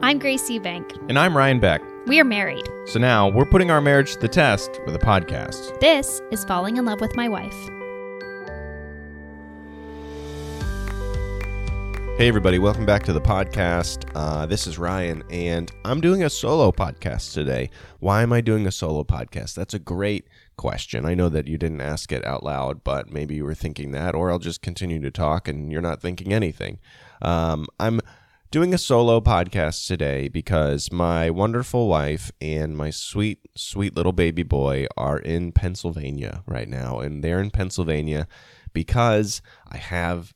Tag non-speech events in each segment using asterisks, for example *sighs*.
I'm Grace Eubank. And I'm Ryan Beck. We are married. So now we're putting our marriage to the test with a podcast. This is Falling in Love with My Wife. Hey, everybody, welcome back to the podcast. Uh, this is Ryan, and I'm doing a solo podcast today. Why am I doing a solo podcast? That's a great question. I know that you didn't ask it out loud, but maybe you were thinking that, or I'll just continue to talk and you're not thinking anything. Um, I'm doing a solo podcast today because my wonderful wife and my sweet, sweet little baby boy are in Pennsylvania right now. And they're in Pennsylvania because I have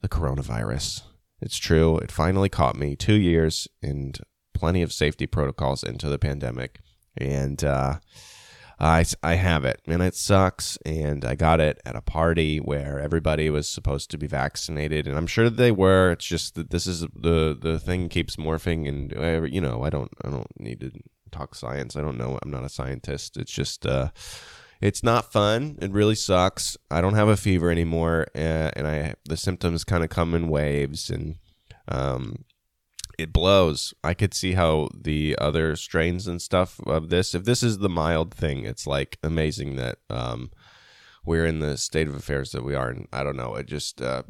the coronavirus. It's true. It finally caught me two years and plenty of safety protocols into the pandemic. And, uh, I, I have it. And it sucks. And i got it at a party where everybody was supposed to be vaccinated. And i'm sure they were. It's just that this is the the thing keeps morphing and uh, you know i don't i don't need to talk science. I don't know. I'm not a scientist. It's just uh it's not fun. It really sucks. I don't have a fever anymore. Uh, and i the symptoms kind of come in waves and um it blows. I could see how the other strains and stuff of this, if this is the mild thing, it's like amazing that um, we're in the state of affairs that we are. And I don't know, it just uh,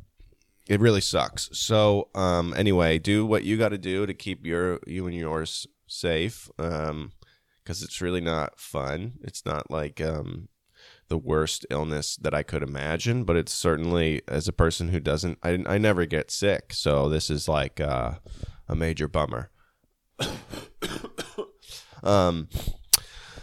it really sucks. So um, anyway, do what you got to do to keep your you and yours safe, because um, it's really not fun. It's not like um, the worst illness that I could imagine, but it's certainly as a person who doesn't, I, I never get sick. So this is like. Uh, a major bummer. um,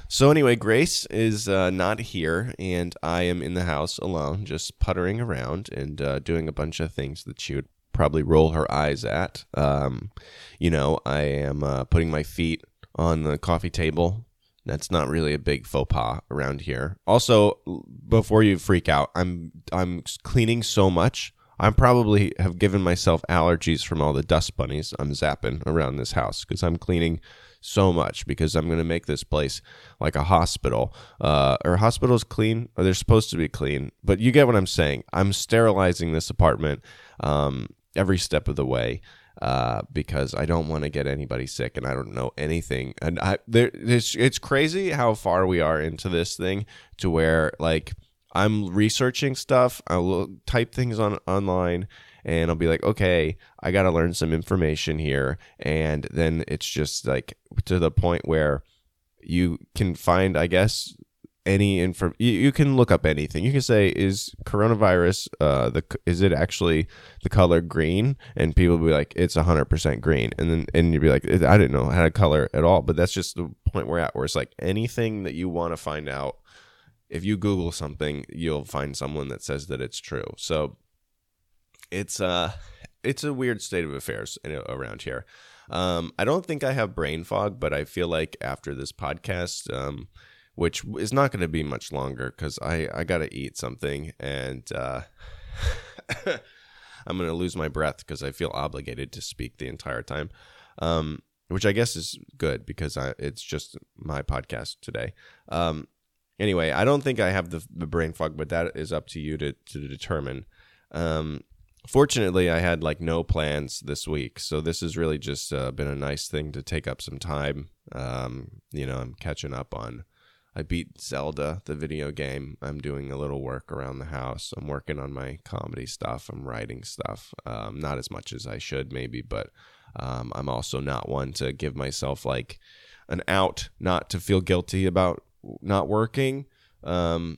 so anyway, Grace is uh, not here, and I am in the house alone, just puttering around and uh, doing a bunch of things that she would probably roll her eyes at. Um, you know, I am uh, putting my feet on the coffee table. That's not really a big faux pas around here. Also, before you freak out, I'm I'm cleaning so much I probably have given myself allergies from all the dust bunnies I'm zapping around this house because I'm cleaning so much because I'm going to make this place like a hospital. Uh, are hospitals clean? Or they're supposed to be clean, but you get what I'm saying. I'm sterilizing this apartment um, every step of the way. Uh, because I don't want to get anybody sick and I don't know anything. And I there it's it's crazy how far we are into this thing to where like I'm researching stuff. I'll type things on online and I'll be like, okay, I got to learn some information here. And then it's just like to the point where you can find, I guess, any info. You, you can look up anything. You can say, is coronavirus, uh, the, is it actually the color green? And people will be like, it's 100% green. And then, and you'd be like, I didn't know had a color at all. But that's just the point we're at where it's like anything that you want to find out if you Google something, you'll find someone that says that it's true. So it's uh it's a weird state of affairs around here. Um, I don't think I have brain fog, but I feel like after this podcast, um, which is not going to be much longer because I I got to eat something and uh, *laughs* I'm going to lose my breath because I feel obligated to speak the entire time. Um, which I guess is good because I, it's just my podcast today. Um, anyway, I don't think I have the, the brain fog, but that is up to you to, to determine. Um, fortunately, I had like no plans this week, so this has really just uh, been a nice thing to take up some time. Um, you know, I'm catching up on. I beat Zelda, the video game. I'm doing a little work around the house. I'm working on my comedy stuff. I'm writing stuff. Um, not as much as I should, maybe, but um, I'm also not one to give myself like an out, not to feel guilty about not working. Um,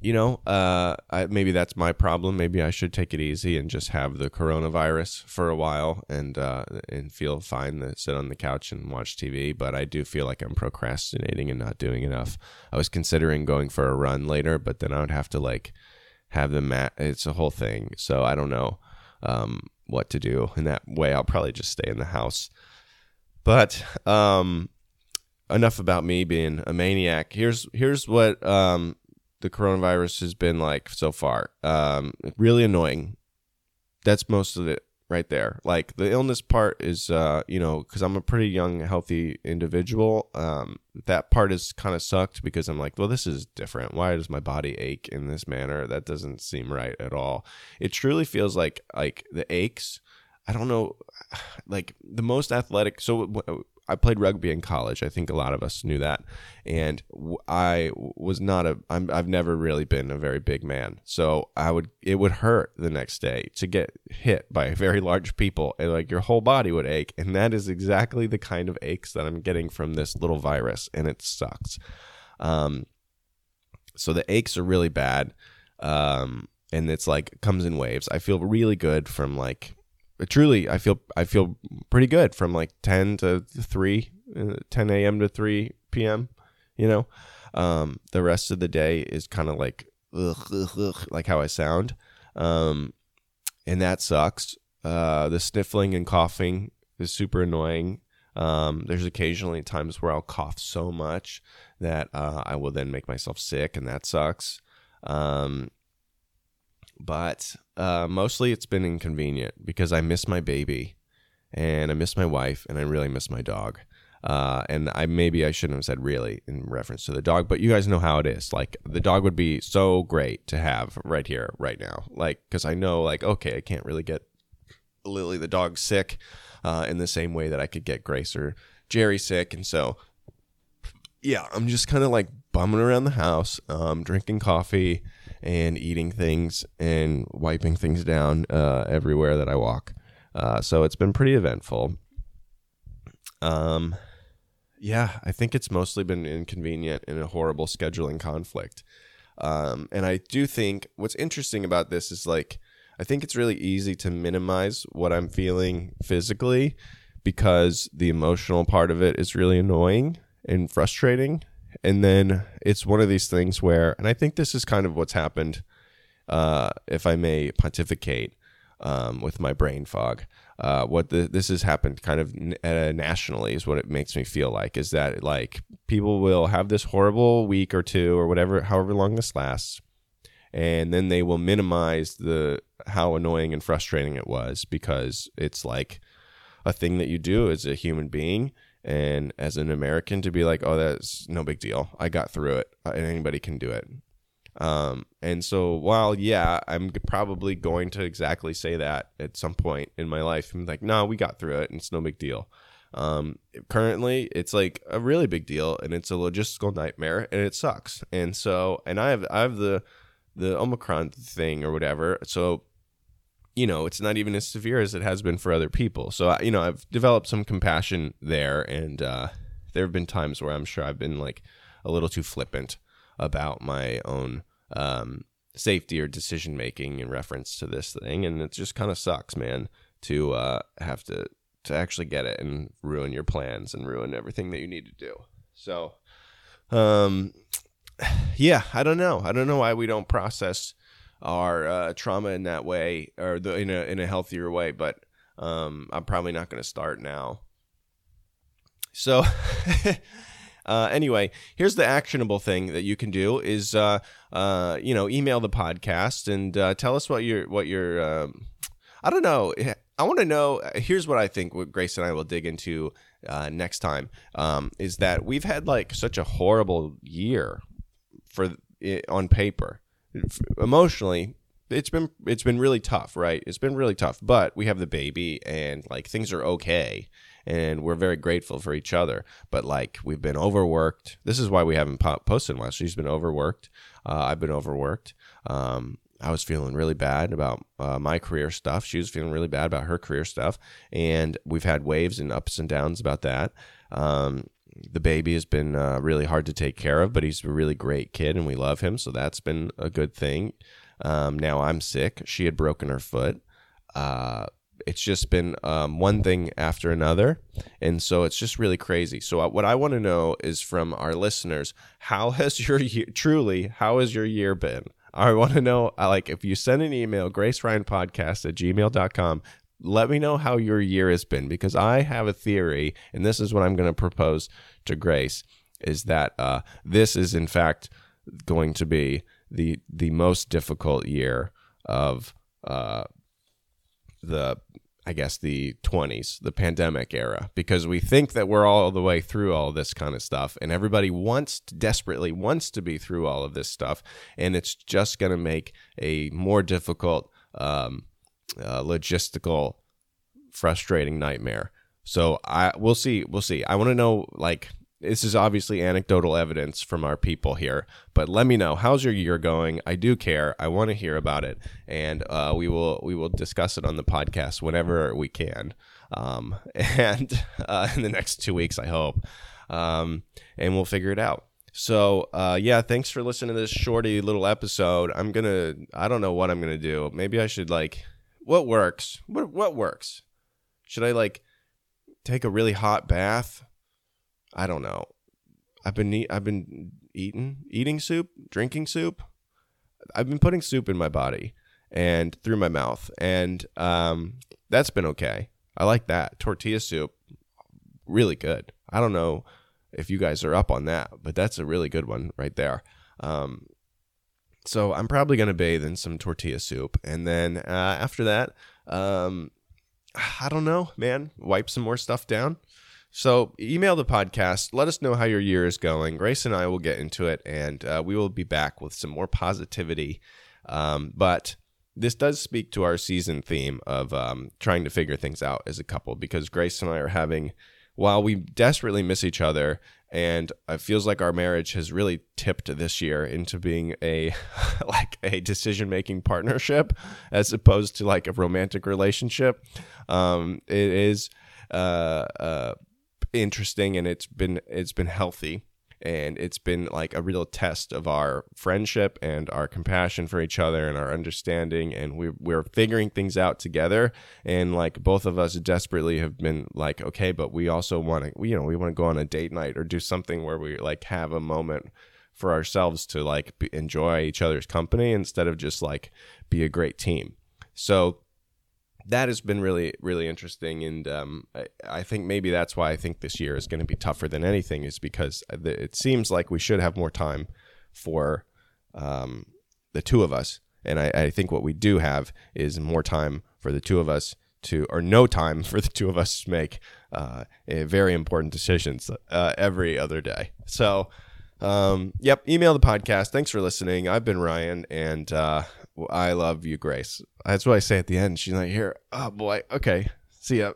you know, uh, I, maybe that's my problem. Maybe I should take it easy and just have the coronavirus for a while and uh, and feel fine to sit on the couch and watch TV. But I do feel like I'm procrastinating and not doing enough. I was considering going for a run later, but then I would have to like have the mat. It's a whole thing, so I don't know um, what to do. In that way, I'll probably just stay in the house. But um, enough about me being a maniac. Here's here's what um, the coronavirus has been like so far. Um, really annoying. That's most of it right there. Like the illness part is, uh, you know, because I'm a pretty young, healthy individual. Um, that part is kind of sucked because I'm like, well, this is different. Why does my body ache in this manner? That doesn't seem right at all. It truly feels like like the aches I don't know, *sighs* like the most athletic. So I played rugby in college. I think a lot of us knew that, and I was not a. I'm, I've never really been a very big man, so I would. It would hurt the next day to get hit by *laughs* very large people, and like your whole body would ache, and that is exactly the kind of aches that I'm getting from this little virus, and it sucks. Um, so the aches are really bad. Um, and it's like comes in waves. I feel really good from like truly I feel I feel pretty good from like 10 to 3 uh, 10 a.m. to 3 p.m. you know um, the rest of the day is kind of like ugh, ugh, ugh, like how I sound um, and that sucks uh, the sniffling and coughing is super annoying um, there's occasionally times where I'll cough so much that uh, I will then make myself sick and that sucks um, but uh, mostly it's been inconvenient because I miss my baby and I miss my wife and I really miss my dog. Uh, and I maybe I shouldn't have said really in reference to the dog, but you guys know how it is. Like the dog would be so great to have right here, right now. Like because I know, like okay, I can't really get Lily the dog sick uh, in the same way that I could get Grace or Jerry sick, and so yeah, I'm just kind of like bumming around the house, um, drinking coffee and eating things and wiping things down uh, everywhere that I walk. Uh, so it's been pretty eventful. Um, yeah, I think it's mostly been inconvenient and a horrible scheduling conflict. Um, and I do think what's interesting about this is like, I think it's really easy to minimize what I'm feeling physically because the emotional part of it is really annoying and frustrating. And then it's one of these things where, and I think this is kind of what's happened, uh, if I may pontificate um, with my brain fog. Uh, what the, this has happened kind of uh, nationally is what it makes me feel like is that like people will have this horrible week or two or whatever, however long this lasts, and then they will minimize the how annoying and frustrating it was because it's like a thing that you do as a human being and as an American to be like, oh, that's no big deal. I got through it. Uh, anybody can do it. Um, and so while yeah, I'm probably going to exactly say that at some point in my life, I'm like, no, we got through it, and it's no big deal. Um, currently, it's like a really big deal, and it's a logistical nightmare, and it sucks. And so, and I have I have the the Omicron thing or whatever. So you know, it's not even as severe as it has been for other people. So, you know, I've developed some compassion there. And uh, there have been times where I'm sure I've been like a little too flippant about my own um, safety or decision making in reference to this thing. And it just kind of sucks, man, to uh, have to, to actually get it and ruin your plans and ruin everything that you need to do. So, um, *sighs* yeah, I don't know. I don't know why we don't process our uh, trauma in that way or the, in a in a healthier way. But um, I'm probably not going to start now. So. *laughs* Uh, anyway, here's the actionable thing that you can do is uh, uh, you know email the podcast and uh, tell us what your what your um, I don't know I want to know here's what I think what Grace and I will dig into uh, next time um, is that we've had like such a horrible year for on paper emotionally it's been it's been really tough right? It's been really tough but we have the baby and like things are okay and we're very grateful for each other. But like we've been overworked. This is why we haven't po- posted much. She's been overworked. Uh, i've been overworked. Um, i was feeling really bad about uh, my career stuff. She was feeling really bad about her career stuff. And we've had waves and ups and downs about that. Um, the baby has been uh, really hard to take care of, but he's a really great kid and we love him. So that's been a good thing. Um, now I'm sick. She had broken her foot. Uh, it's just been um, one thing after another. And so it's just really crazy. So, what I want to know is from our listeners how has your *laughs* year, truly, how has your year been? I want to know, uh, like, if you send an email, graceryanpodcast at gmail.com, let me know how your year has been because I have a theory, and this is what I'm going to propose to Grace: is that uh, this is in fact going to be the the most difficult year of uh, the I guess the 20s, the pandemic era, because we think that we're all the way through all this kind of stuff, and everybody wants to, desperately wants to be through all of this stuff, and it's just going to make a more difficult um, uh, logistical frustrating nightmare. So I we'll see we'll see. I want to know like this is obviously anecdotal evidence from our people here, but let me know how's your year going. I do care. I want to hear about it, and uh, we will we will discuss it on the podcast whenever we can, um, *laughs* and uh, in the next two weeks, I hope, um, and we'll figure it out. So uh, yeah, thanks for listening to this shorty little episode. I'm gonna I don't know what I'm gonna do. Maybe I should like what works. What what works? Should I like take a really hot bath? I don't know. I've been I've been eating eating soup, drinking soup. I've been putting soup in my body and through my mouth, and um, that's been okay. I like that tortilla soup, really good. I don't know if you guys are up on that, but that's a really good one right there. Um, so I'm probably gonna bathe in some tortilla soup, and then uh, after that, um, I don't know, man, wipe some more stuff down. So email the podcast. Let us know how your year is going. Grace and I will get into it, and uh, we will be back with some more positivity. Um, but this does speak to our season theme of um, trying to figure things out as a couple because Grace and I are having, while we desperately miss each other, and it feels like our marriage has really tipped this year into being a *laughs* like a decision making partnership as opposed to like a romantic relationship. Um, it is. Uh, uh, interesting and it's been it's been healthy and it's been like a real test of our friendship and our compassion for each other and our understanding and we we're figuring things out together. And like both of us desperately have been like okay but we also want to you know we want to go on a date night or do something where we like have a moment for ourselves to like be, enjoy each other's company instead of just like be a great team. So that has been really really interesting. And um, I, I, think maybe that's why i think this year is going to be tougher than anything is because it seems like we should have more time for um, the two of us. And I, I, think what we do have is more time for the two of us to or no time *laughs* for the two of us to make uh, very important decisions uh, every other day. So um, yep email the podcast. Thanks for listening. I've been ryan and uh, I love you, Grace. That's what I say at the end. She's like, here, oh boy, okay, see ya.